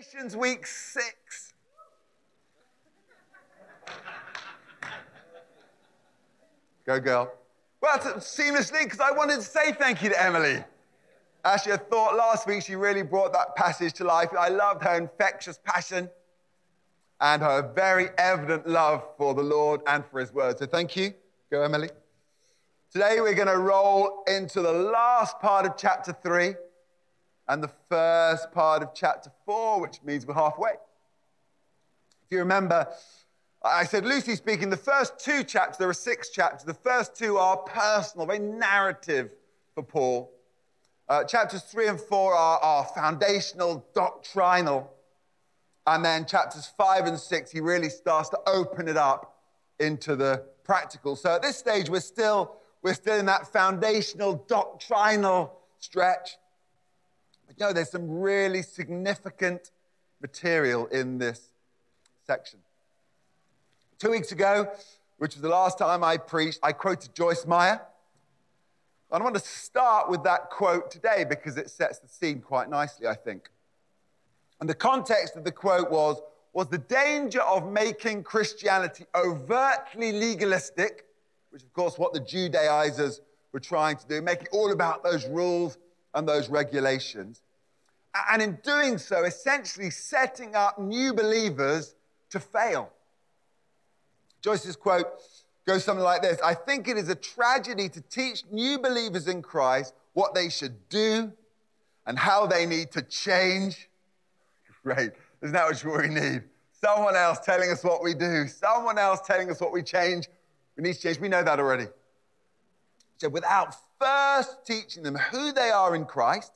Galatians week six. Go, girl. Well, seamlessly, because I wanted to say thank you to Emily. Actually, I thought last week she really brought that passage to life. I loved her infectious passion and her very evident love for the Lord and for his word. So thank you. Go, Emily. Today we're going to roll into the last part of chapter three and the first part of chapter four, which means we're halfway. If you remember, I said, loosely speaking, the first two chapters, there are six chapters, the first two are personal, very narrative for Paul. Uh, chapters three and four are, are foundational, doctrinal. And then chapters five and six, he really starts to open it up into the practical. So at this stage, we're still, we're still in that foundational, doctrinal stretch. You know, there's some really significant material in this section. Two weeks ago, which was the last time I preached, I quoted Joyce Meyer. I want to start with that quote today because it sets the scene quite nicely, I think. And the context of the quote was, was the danger of making Christianity overtly legalistic, which, of course, what the Judaizers were trying to do, make it all about those rules and those regulations. And in doing so, essentially setting up new believers to fail. Joyce's quote goes something like this I think it is a tragedy to teach new believers in Christ what they should do and how they need to change. Great. Isn't that what we need? Someone else telling us what we do, someone else telling us what we change. We need to change. We know that already. So, without first teaching them who they are in Christ,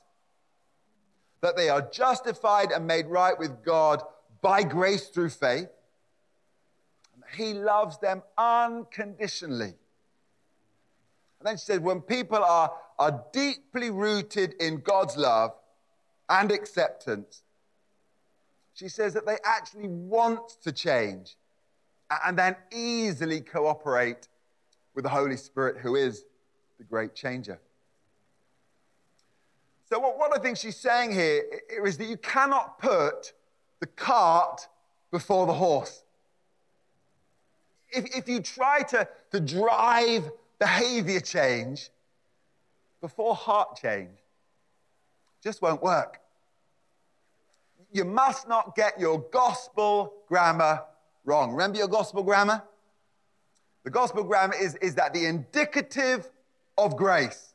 that they are justified and made right with God by grace through faith, he loves them unconditionally. And then she said, when people are, are deeply rooted in God's love and acceptance, she says that they actually want to change and then easily cooperate with the Holy Spirit, who is the great changer. So, what, what I think she's saying here is that you cannot put the cart before the horse if, if you try to, to drive behavior change before heart change, just won't work. You must not get your gospel grammar wrong. Remember your gospel grammar? The gospel grammar is, is that the indicative of grace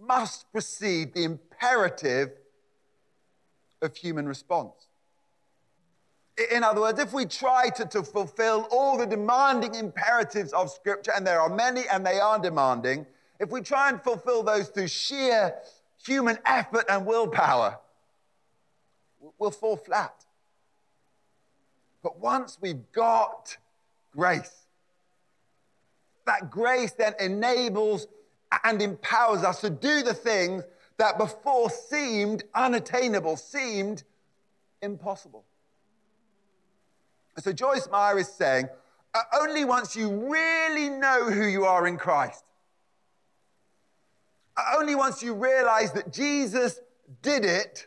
must precede the imperative of human response. In other words, if we try to, to fulfill all the demanding imperatives of Scripture, and there are many and they are demanding, if we try and fulfill those through sheer human effort and willpower, we'll fall flat. But once we've got grace, that grace then enables and empowers us to do the things that before seemed unattainable, seemed impossible. So Joyce Meyer is saying, uh, only once you really know who you are in Christ, uh, only once you realize that Jesus did it,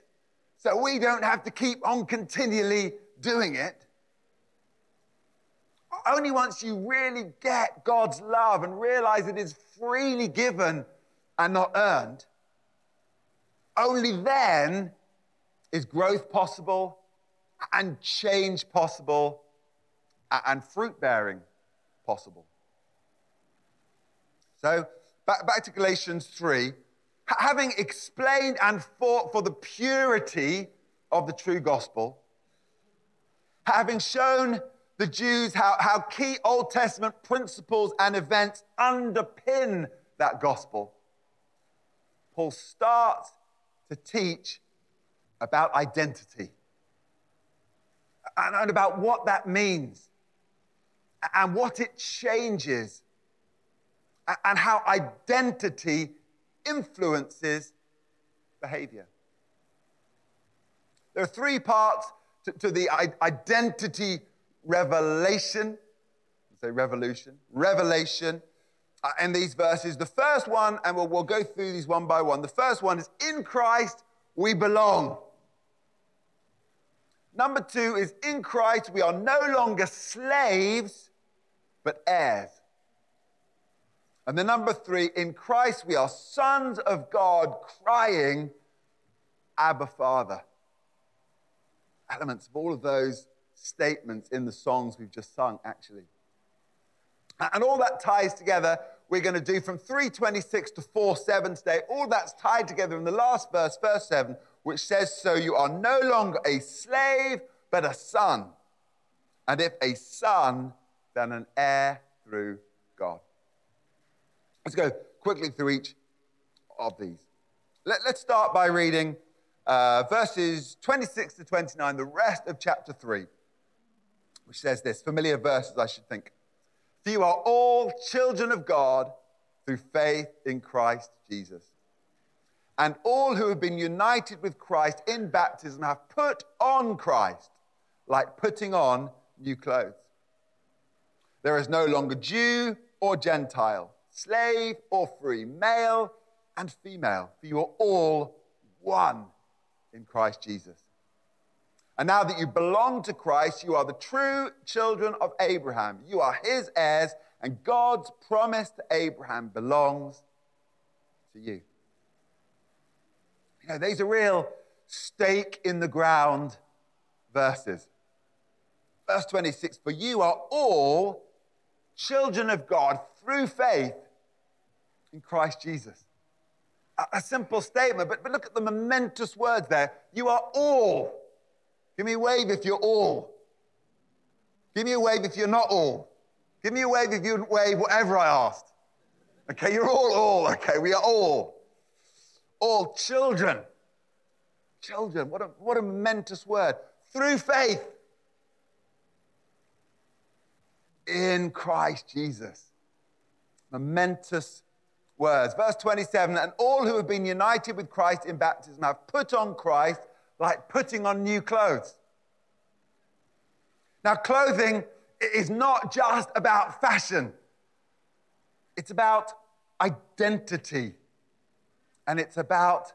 so we don't have to keep on continually doing it. Only once you really get God's love and realize it is freely given and not earned, only then is growth possible and change possible and fruit bearing possible. So, back, back to Galatians 3. Having explained and fought for the purity of the true gospel, having shown the Jews how, how key Old Testament principles and events underpin that gospel, Paul starts to teach about identity and about what that means and what it changes and how identity influences behavior. There are three parts to, to the identity revelation. Say revolution, revelation uh, in these verses. The first one, and we'll, we'll go through these one by one. The first one is in Christ we belong. Number two is in Christ, we are no longer slaves, but heirs. And the number three, in Christ, we are sons of God crying, Abba, Father. Elements of all of those statements in the songs we've just sung, actually. And all that ties together. We're going to do from 326 to 47 today. All that's tied together in the last verse, verse 7, which says, So you are no longer a slave, but a son. And if a son, then an heir through God. Let's go quickly through each of these. Let, us start by reading uh, verses 26 to 29, the rest of chapter 3, which says this familiar verses, I should think. For you are all children of God through faith in Christ Jesus. And all who have been united with Christ in baptism have put on Christ, like putting on new clothes. There is no longer Jew or Gentile, slave or free, male and female, for you are all one in Christ Jesus. And now that you belong to Christ, you are the true children of Abraham. You are his heirs, and God's promise to Abraham belongs to you. You know, these are real stake in the ground verses. Verse 26 For you are all children of God through faith in Christ Jesus. A, a simple statement, but, but look at the momentous words there. You are all Give me a wave if you're all. Give me a wave if you're not all. Give me a wave if you wave whatever I asked. Okay, you're all all. Okay, we are all. All children. Children, what a, what a momentous word. Through faith in Christ Jesus. Momentous words. Verse 27 And all who have been united with Christ in baptism have put on Christ like putting on new clothes. Now, clothing is not just about fashion, it's about identity and it's about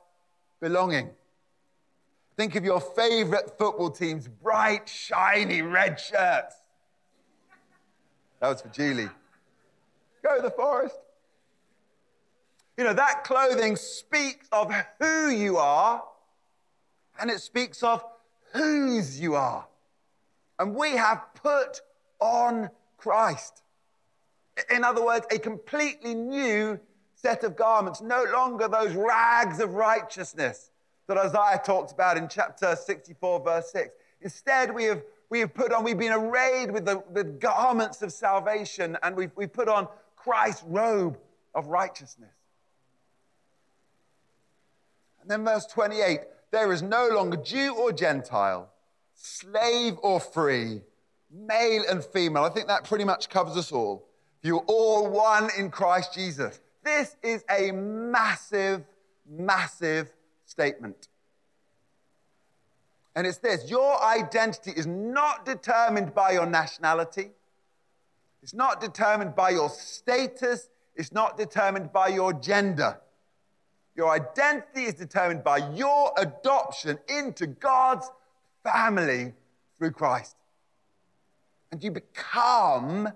belonging. Think of your favorite football team's bright, shiny red shirts. That was for Julie. Go to the forest. You know, that clothing speaks of who you are and it speaks of whose you are. And we have put on Christ. In other words, a completely new set of garments, no longer those rags of righteousness that Isaiah talks about in chapter 64, verse 6. Instead, we have, we have put on, we've been arrayed with the, the garments of salvation, and we've, we've put on Christ's robe of righteousness. And then verse 28 there is no longer Jew or Gentile, slave or free, male and female. I think that pretty much covers us all. You're all one in Christ Jesus. This is a massive, massive statement. And it's this your identity is not determined by your nationality, it's not determined by your status, it's not determined by your gender. Your identity is determined by your adoption into God's family through Christ. And you become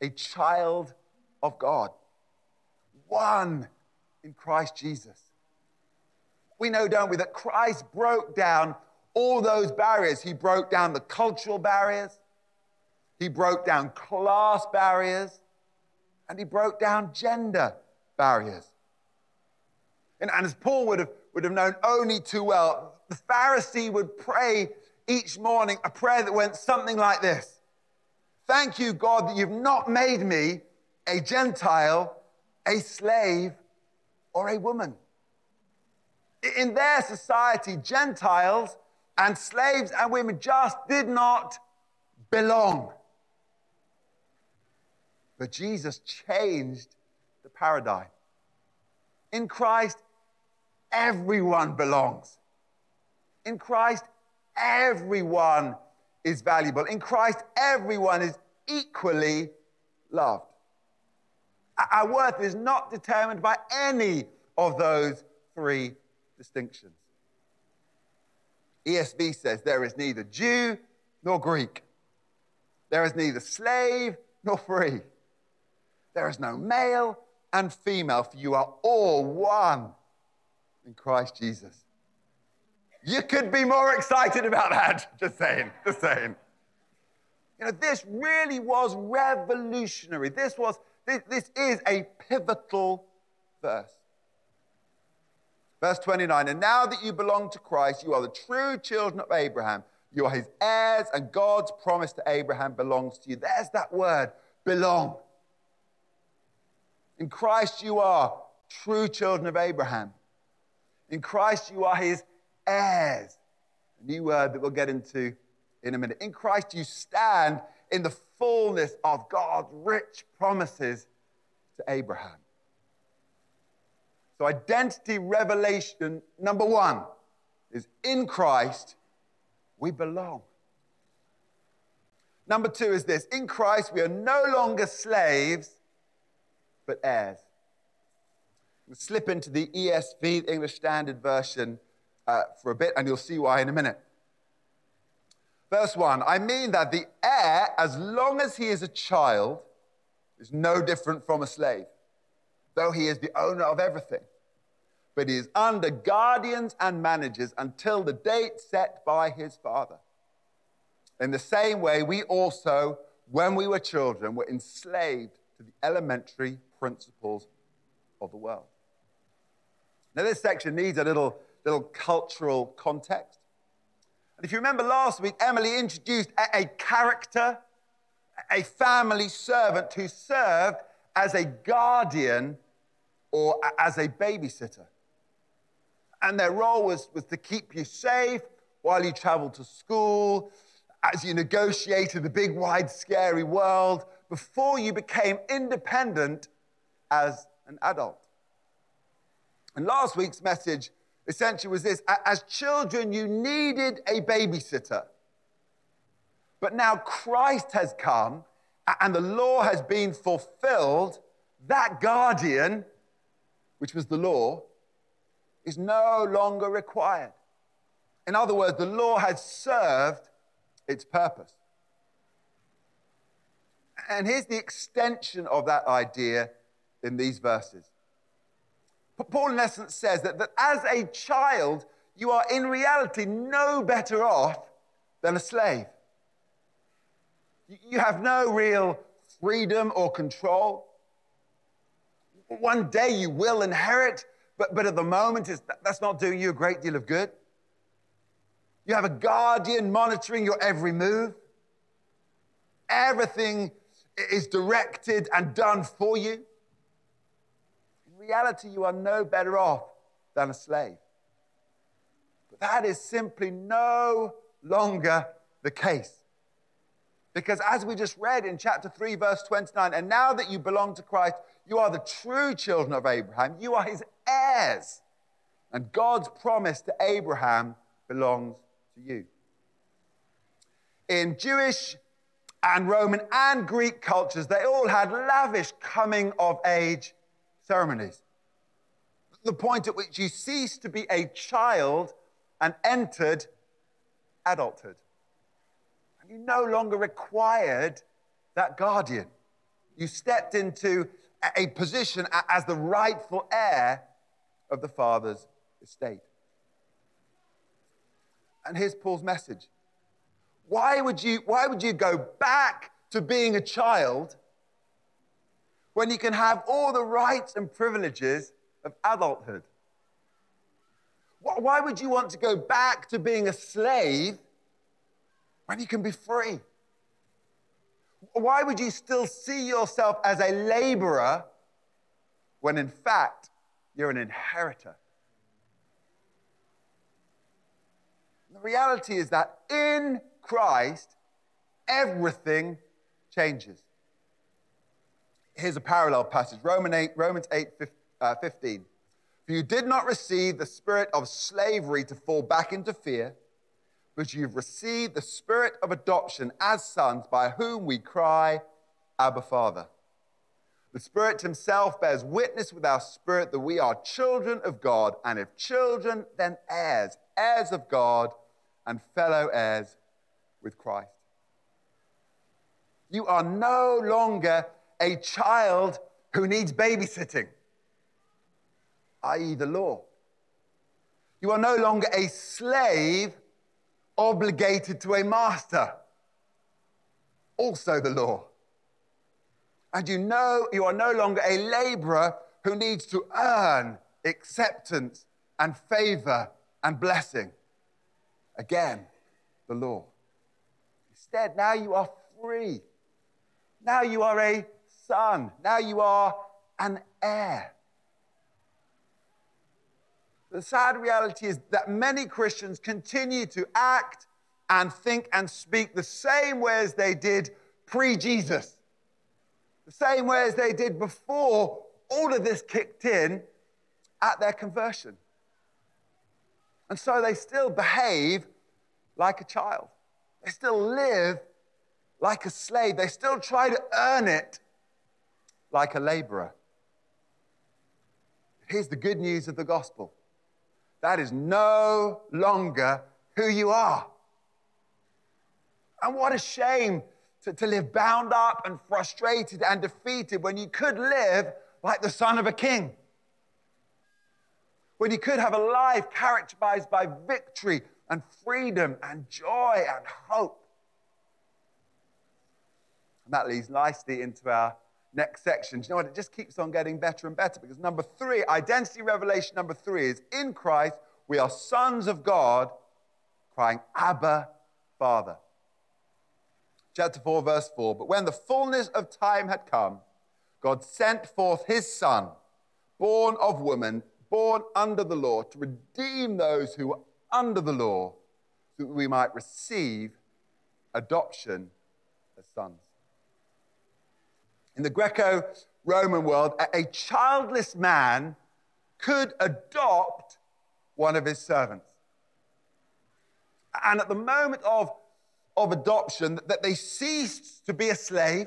a child of God, one in Christ Jesus. We know, don't we, that Christ broke down all those barriers. He broke down the cultural barriers, he broke down class barriers, and he broke down gender barriers. And, and as Paul would have, would have known only too well, the Pharisee would pray each morning a prayer that went something like this Thank you, God, that you've not made me a Gentile, a slave, or a woman. In their society, Gentiles and slaves and women just did not belong. But Jesus changed the paradigm. In Christ, everyone belongs. In Christ, everyone is valuable. In Christ, everyone is equally loved. Our worth is not determined by any of those three distinctions. ESV says, There is neither Jew nor Greek. There is neither slave nor free. There is no male and female, for you are all one in Christ Jesus. You could be more excited about that. Just saying, just saying. You know, this really was revolutionary. This was, this, this is a pivotal verse. Verse 29 And now that you belong to Christ, you are the true children of Abraham. You are his heirs, and God's promise to Abraham belongs to you. There's that word, belong. In Christ, you are true children of Abraham. In Christ, you are his heirs. A new word that we'll get into in a minute. In Christ, you stand in the fullness of God's rich promises to Abraham. So, identity revelation number one is in Christ, we belong. Number two is this in Christ, we are no longer slaves, but heirs. Slip into the ESV, the English Standard Version, uh, for a bit, and you'll see why in a minute. Verse 1 I mean that the heir, as long as he is a child, is no different from a slave, though he is the owner of everything. But he is under guardians and managers until the date set by his father. In the same way, we also, when we were children, were enslaved to the elementary principles of the world. Now, this section needs a little, little cultural context. And if you remember last week, Emily introduced a, a character, a family servant who served as a guardian or as a babysitter. And their role was, was to keep you safe while you traveled to school, as you negotiated the big, wide, scary world, before you became independent as an adult. And last week's message essentially was this as children, you needed a babysitter. But now Christ has come and the law has been fulfilled. That guardian, which was the law, is no longer required. In other words, the law has served its purpose. And here's the extension of that idea in these verses. Paul, in essence, says that, that as a child, you are in reality no better off than a slave. You have no real freedom or control. One day you will inherit, but, but at the moment, that's not doing you a great deal of good. You have a guardian monitoring your every move. Everything is directed and done for you reality, you are no better off than a slave. But that is simply no longer the case. Because as we just read in chapter 3, verse 29, and now that you belong to Christ, you are the true children of Abraham, you are his heirs. And God's promise to Abraham belongs to you. In Jewish and Roman and Greek cultures, they all had lavish coming of age ceremonies. The point at which you ceased to be a child and entered adulthood. And you no longer required that guardian. You stepped into a position as the rightful heir of the father's estate. And here's Paul's message. Why would you, why would you go back to being a child when you can have all the rights and privileges of adulthood? Why would you want to go back to being a slave when you can be free? Why would you still see yourself as a laborer when in fact you're an inheritor? The reality is that in Christ, everything changes here's a parallel passage Romans 8, Romans 8 uh, 15. For you did not receive the spirit of slavery to fall back into fear, but you've received the spirit of adoption as sons, by whom we cry, Abba, Father. The Spirit Himself bears witness with our spirit that we are children of God, and if children, then heirs, heirs of God, and fellow heirs with Christ. You are no longer a child who needs babysitting, i.e., the law. You are no longer a slave obligated to a master, also the law. And you know you are no longer a laborer who needs to earn acceptance and favor and blessing. Again, the law. Instead, now you are free. Now you are a son. Now you are an heir. The sad reality is that many Christians continue to act and think and speak the same way as they did pre Jesus, the same way as they did before all of this kicked in at their conversion. And so they still behave like a child. They still live like a slave. They still try to earn it like a laborer. Here's the good news of the gospel that is no longer who you are. And what a shame to, to live bound up and frustrated and defeated when you could live like the son of a king. When you could have a life characterized by victory and freedom and joy and hope. And that leads nicely into our next section. Do you know what? It just keeps on getting better and better because number three, identity revelation number three is in Christ, we are sons of God, crying, Abba, Father. Chapter 4, verse 4. But when the fullness of time had come, God sent forth his Son, born of woman, born under the law, to redeem those who were under the law, so that we might receive adoption as sons. In the Greco Roman world, a childless man could adopt one of his servants. And at the moment of, of adoption, that they ceased to be a slave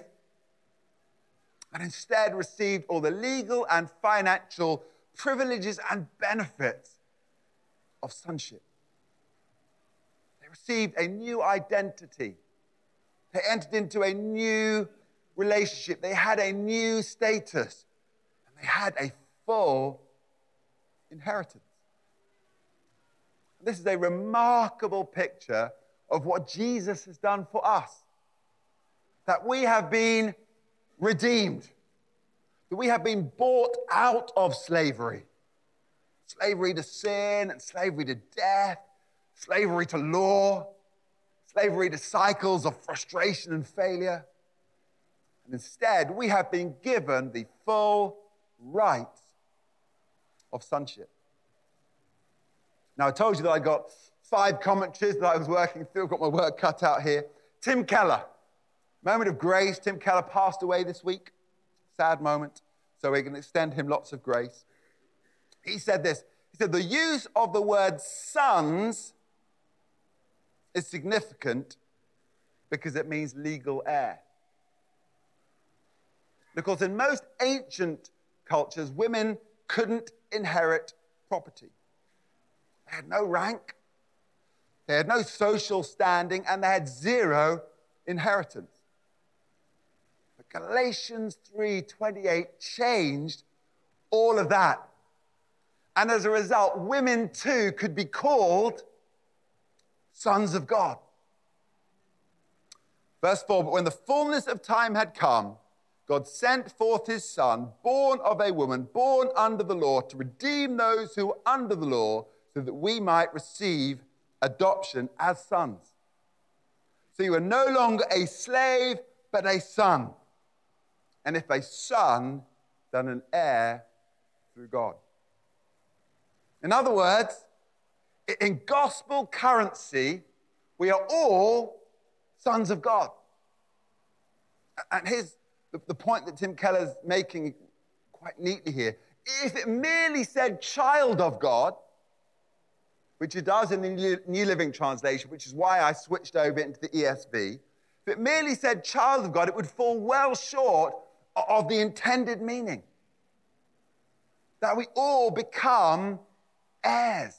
and instead received all the legal and financial privileges and benefits of sonship. They received a new identity. They entered into a new relationship. They had a new status and they had a full inheritance. This is a remarkable picture of what Jesus has done for us. That we have been redeemed, that we have been bought out of slavery slavery to sin, and slavery to death, slavery to law, slavery to cycles of frustration and failure. And instead, we have been given the full rights of sonship. Now, I told you that I got five commentaries that I was working through. I've got my work cut out here. Tim Keller, moment of grace. Tim Keller passed away this week. Sad moment. So we can extend him lots of grace. He said this He said, The use of the word sons is significant because it means legal heir. Because in most ancient cultures, women couldn't inherit property. They had no rank, they had no social standing, and they had zero inheritance. But Galatians 3:28 changed all of that. And as a result, women too could be called sons of God. Verse 4 But when the fullness of time had come, God sent forth his son, born of a woman, born under the law, to redeem those who were under the law, so that we might receive adoption as sons. So you are no longer a slave, but a son. And if a son, then an heir through God. In other words, in gospel currency, we are all sons of God. And here's the, the point that Tim Keller's making quite neatly here. If it merely said child of God, which it does in the New Living Translation, which is why I switched over into the ESV, if it merely said child of God, it would fall well short of the intended meaning. That we all become heirs.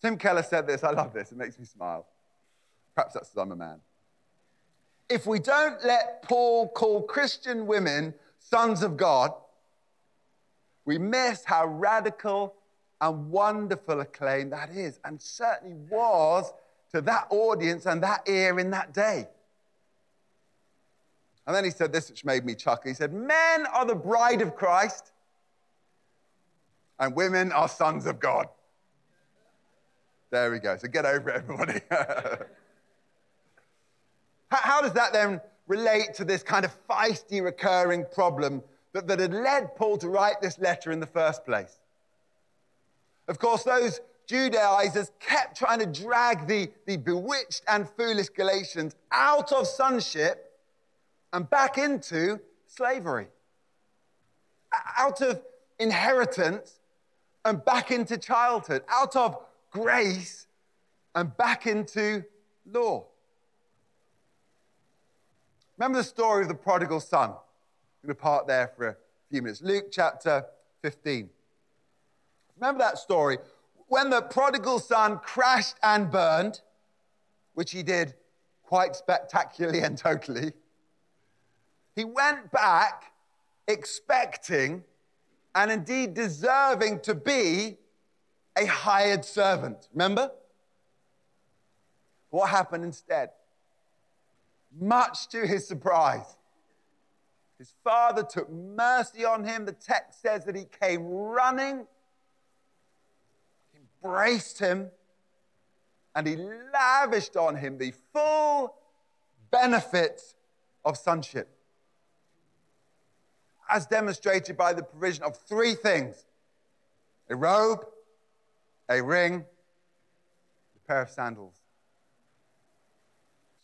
Tim Keller said this. I love this. It makes me smile. Perhaps that's because I'm a man. If we don't let Paul call Christian women sons of God, we miss how radical and wonderful a claim that is, and certainly was to that audience and that ear in that day. And then he said this, which made me chuckle. He said, Men are the bride of Christ, and women are sons of God. There we go. So get over it, everybody. How does that then relate to this kind of feisty, recurring problem that, that had led Paul to write this letter in the first place? Of course, those Judaizers kept trying to drag the, the bewitched and foolish Galatians out of sonship and back into slavery, out of inheritance and back into childhood, out of grace and back into law. Remember the story of the prodigal son? I'm going to part there for a few minutes. Luke chapter 15. Remember that story? When the prodigal son crashed and burned, which he did quite spectacularly and totally, he went back expecting and indeed deserving to be a hired servant. Remember? What happened instead? Much to his surprise, his father took mercy on him. The text says that he came running, embraced him, and he lavished on him the full benefits of sonship as demonstrated by the provision of three things a robe, a ring, a pair of sandals.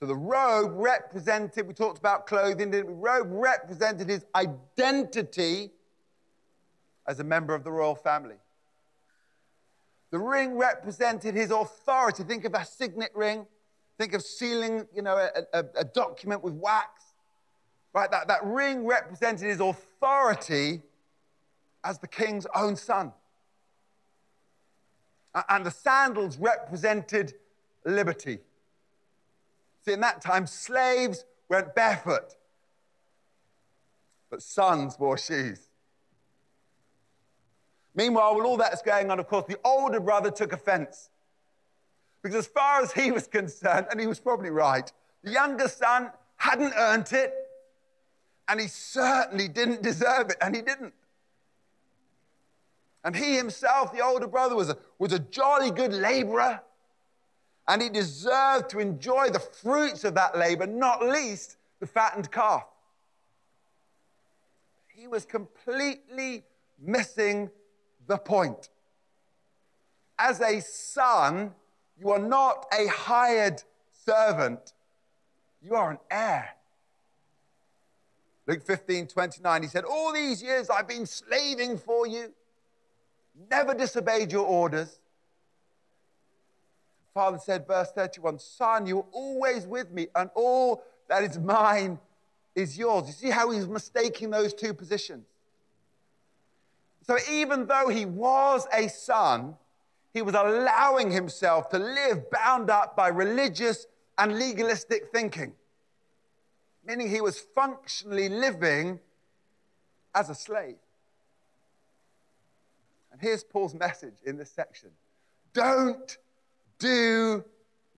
So the robe represented, we talked about clothing, didn't we? Robe represented his identity as a member of the royal family. The ring represented his authority. Think of a signet ring. Think of sealing, you know, a, a, a document with wax. Right? That, that ring represented his authority as the king's own son. And the sandals represented liberty. See, in that time, slaves went barefoot, but sons wore shoes. Meanwhile, while all that's going on, of course, the older brother took offense. Because as far as he was concerned, and he was probably right, the younger son hadn't earned it, and he certainly didn't deserve it, and he didn't. And he himself, the older brother, was a, was a jolly good laborer, and he deserved to enjoy the fruits of that labor, not least the fattened calf. He was completely missing the point. As a son, you are not a hired servant, you are an heir. Luke 15, 29, he said, All these years I've been slaving for you, never disobeyed your orders. Father said, verse 31, Son, you're always with me, and all that is mine is yours. You see how he's mistaking those two positions? So even though he was a son, he was allowing himself to live bound up by religious and legalistic thinking meaning he was functionally living as a slave. And here's Paul's message in this section don't do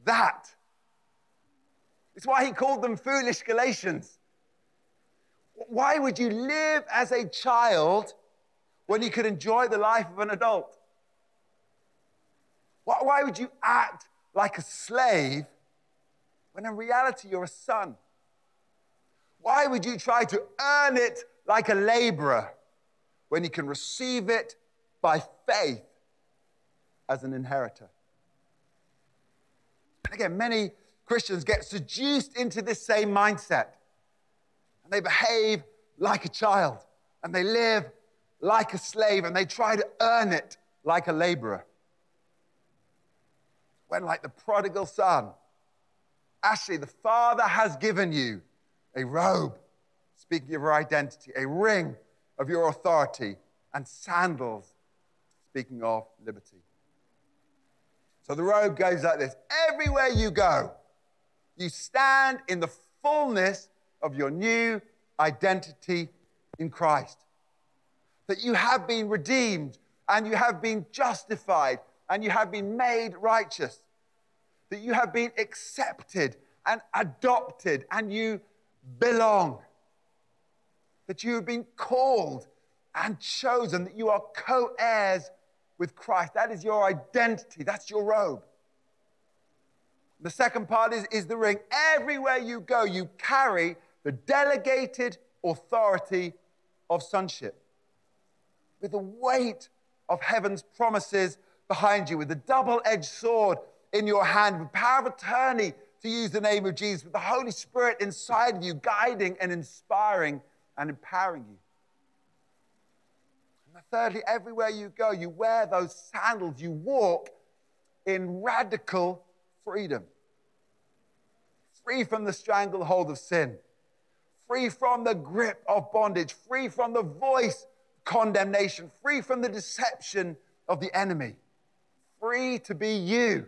that. It's why he called them foolish Galatians. Why would you live as a child when you could enjoy the life of an adult? Why would you act like a slave when in reality you're a son? Why would you try to earn it like a laborer when you can receive it by faith as an inheritor? Again, many Christians get seduced into this same mindset. And they behave like a child, and they live like a slave, and they try to earn it like a laborer. When, like the prodigal son, actually, the Father has given you a robe, speaking of your identity, a ring of your authority, and sandals, speaking of liberty. So the robe goes like this Everywhere you go, you stand in the fullness of your new identity in Christ. That you have been redeemed and you have been justified and you have been made righteous. That you have been accepted and adopted and you belong. That you have been called and chosen, that you are co heirs with Christ. That is your identity, that's your robe. The second part is, is the ring. Everywhere you go, you carry the delegated authority of sonship. With the weight of heaven's promises behind you, with the double edged sword in your hand, with power of attorney to use the name of Jesus, with the Holy Spirit inside of you, guiding and inspiring and empowering you. Thirdly, everywhere you go, you wear those sandals, you walk in radical freedom. Free from the stranglehold of sin, free from the grip of bondage, free from the voice condemnation, free from the deception of the enemy, free to be you,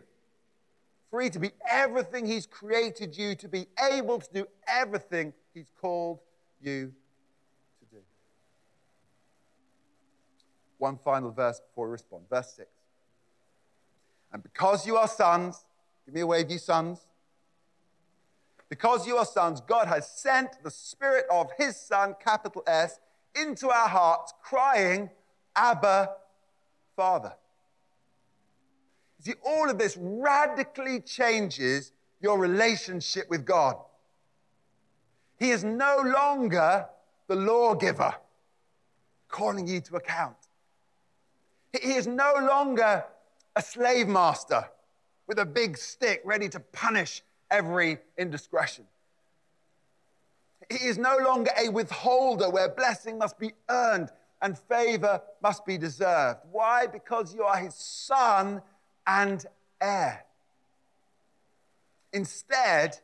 free to be everything He's created you to be, able to do everything He's called you to do. One final verse before we respond. Verse 6. And because you are sons, give me a wave, you sons. Because you are sons, God has sent the Spirit of His Son, capital S, into our hearts, crying, Abba, Father. See, all of this radically changes your relationship with God. He is no longer the lawgiver calling you to account. He is no longer a slave master with a big stick ready to punish every indiscretion. He is no longer a withholder where blessing must be earned and favor must be deserved. Why? Because you are his son and heir. Instead,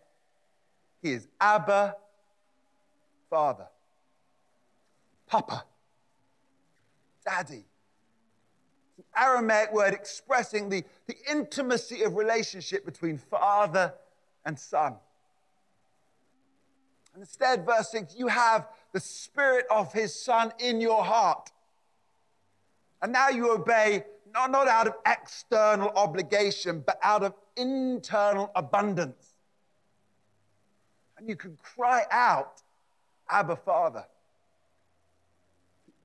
he is Abba, Father, Papa, Daddy. Aramaic word expressing the, the intimacy of relationship between father and son. And instead, verse 6, you have the spirit of his son in your heart. And now you obey not, not out of external obligation, but out of internal abundance. And you can cry out, Abba, Father.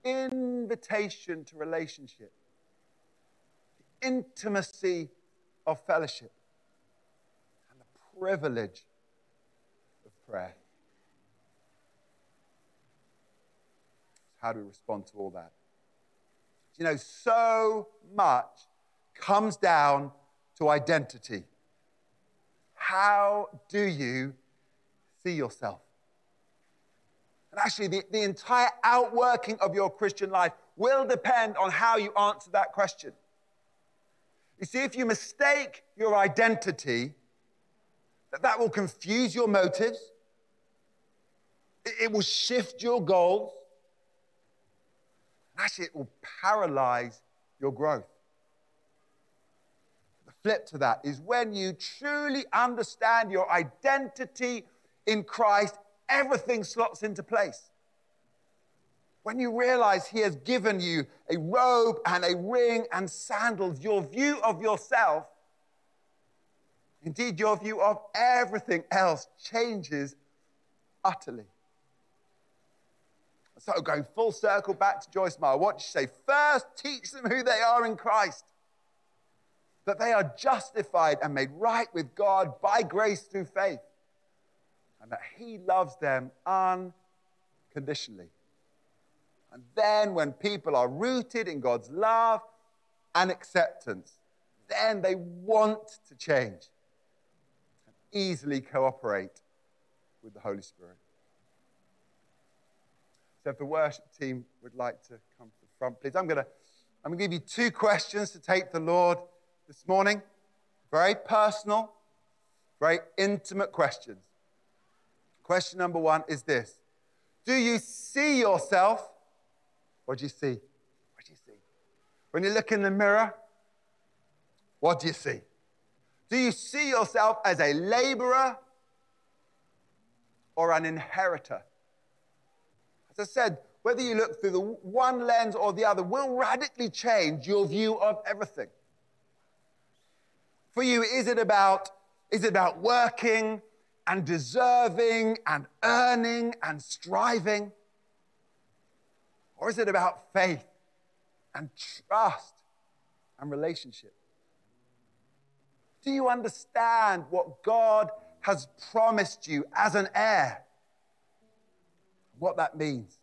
Invitation to relationship, intimacy of fellowship, and the privilege of prayer. How do we respond to all that? You know, so much comes down to identity. How do you see yourself? And actually, the, the entire outworking of your Christian life will depend on how you answer that question. You see, if you mistake your identity, that, that will confuse your motives, it, it will shift your goals, and Actually, it will paralyze your growth. The flip to that is when you truly understand your identity in Christ, everything slots into place. When you realize He has given you a robe and a ring and sandals, your view of yourself, indeed, your view of everything else, changes utterly. So, going full circle back to Joyce Meyer, what did she say? First, teach them who they are in Christ, that they are justified and made right with God by grace through faith, and that He loves them unconditionally. And then, when people are rooted in God's love and acceptance, then they want to change and easily cooperate with the Holy Spirit. So if the worship team would like to come to the front, please. I'm going to I'm going to give you two questions to take the Lord this morning. Very personal, very intimate questions. Question number one is this Do you see yourself? What do you see? What do you see? When you look in the mirror, what do you see? Do you see yourself as a laborer or an inheritor? As I said, whether you look through the one lens or the other will radically change your view of everything. For you, is it about, is it about working and deserving and earning and striving? Or is it about faith and trust and relationship? Do you understand what God has promised you as an heir? What that means?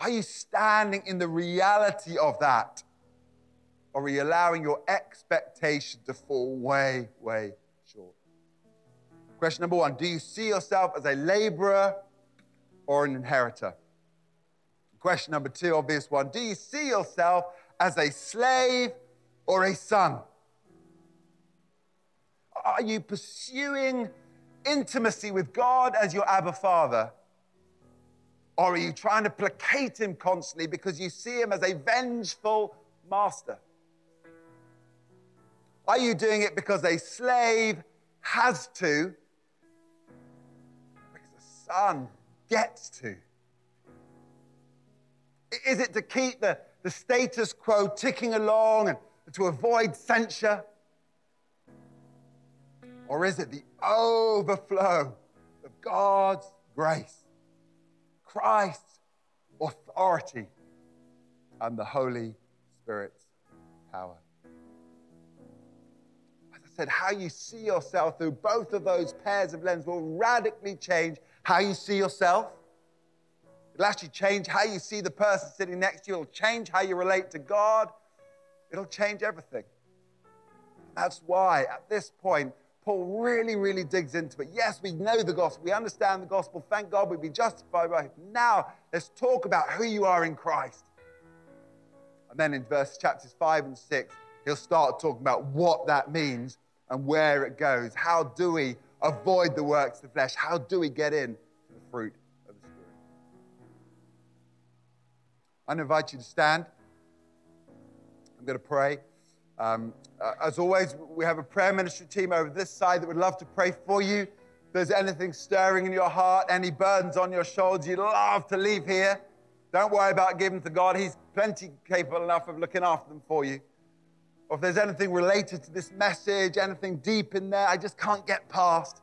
Are you standing in the reality of that? Or are you allowing your expectation to fall way, way short? Question number one Do you see yourself as a laborer or an inheritor? Question number two, obvious one Do you see yourself as a slave or a son? Are you pursuing intimacy with God as your Abba Father? Or are you trying to placate him constantly because you see him as a vengeful master? Are you doing it because a slave has to? Because a son gets to? Is it to keep the, the status quo ticking along and to avoid censure? Or is it the overflow of God's grace, Christ's authority, and the Holy Spirit's power? As I said, how you see yourself through both of those pairs of lenses will radically change how you see yourself. It'll actually change how you see the person sitting next to you. It'll change how you relate to God. It'll change everything. That's why at this point, Paul really, really digs into it. Yes, we know the gospel, we understand the gospel. Thank God we've been justified by it. Now, let's talk about who you are in Christ. And then in verse chapters 5 and 6, he'll start talking about what that means and where it goes. How do we avoid the works of the flesh? How do we get in to the fruit of the Spirit? I invite you to stand. I'm going to pray. Um, uh, as always, we have a prayer ministry team over this side that would love to pray for you. If there's anything stirring in your heart, any burdens on your shoulders, you'd love to leave here. Don't worry about giving to God. He's plenty capable enough of looking after them for you. Or if there's anything related to this message, anything deep in there, I just can't get past,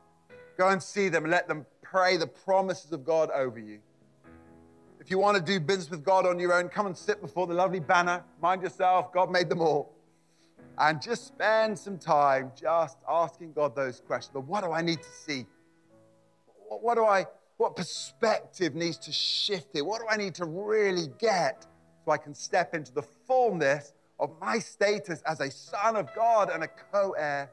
go and see them and let them pray the promises of God over you. If you want to do business with God on your own, come and sit before the lovely banner. Mind yourself, God made them all and just spend some time just asking God those questions. But what do I need to see? What do I, what perspective needs to shift here? What do I need to really get so I can step into the fullness of my status as a son of God and a co heir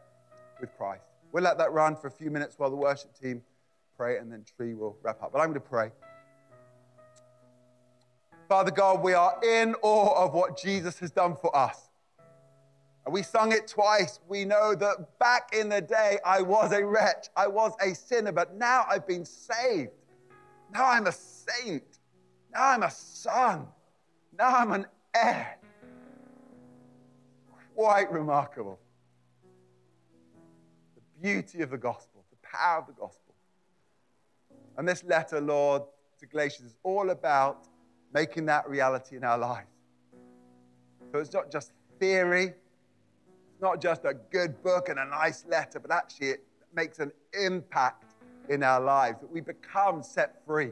with Christ? We'll let that run for a few minutes while the worship team pray, and then Tree will wrap up. But I'm going to pray. Father God, we are in awe of what Jesus has done for us. And we sung it twice. We know that back in the day, I was a wretch, I was a sinner, but now I've been saved. Now I'm a saint. Now I'm a son. Now I'm an heir. Quite remarkable. The beauty of the gospel, the power of the gospel. And this letter, Lord, to Galatians is all about making that reality in our lives. So it's not just theory, it's not just a good book and a nice letter, but actually it makes an impact in our lives, that we become set free.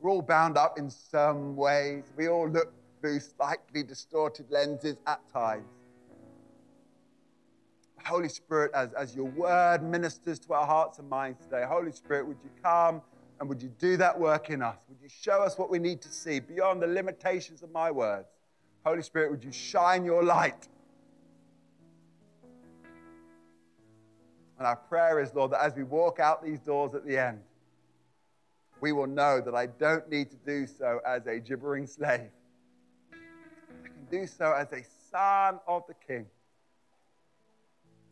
We're all bound up in some ways. We all look through slightly distorted lenses at times. Holy Spirit, as, as your word ministers to our hearts and minds today, Holy Spirit, would you come and would you do that work in us? Would you show us what we need to see beyond the limitations of my words? Holy Spirit, would you shine your light? And our prayer is, Lord, that as we walk out these doors at the end, we will know that I don't need to do so as a gibbering slave. Do so as a son of the King.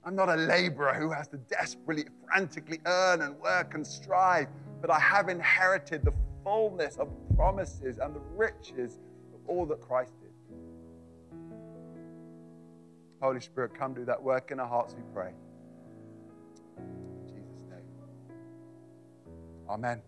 I'm not a laborer who has to desperately, frantically earn and work and strive, but I have inherited the fullness of promises and the riches of all that Christ did. Holy Spirit, come do that work in our hearts, we pray. In Jesus' name. Amen.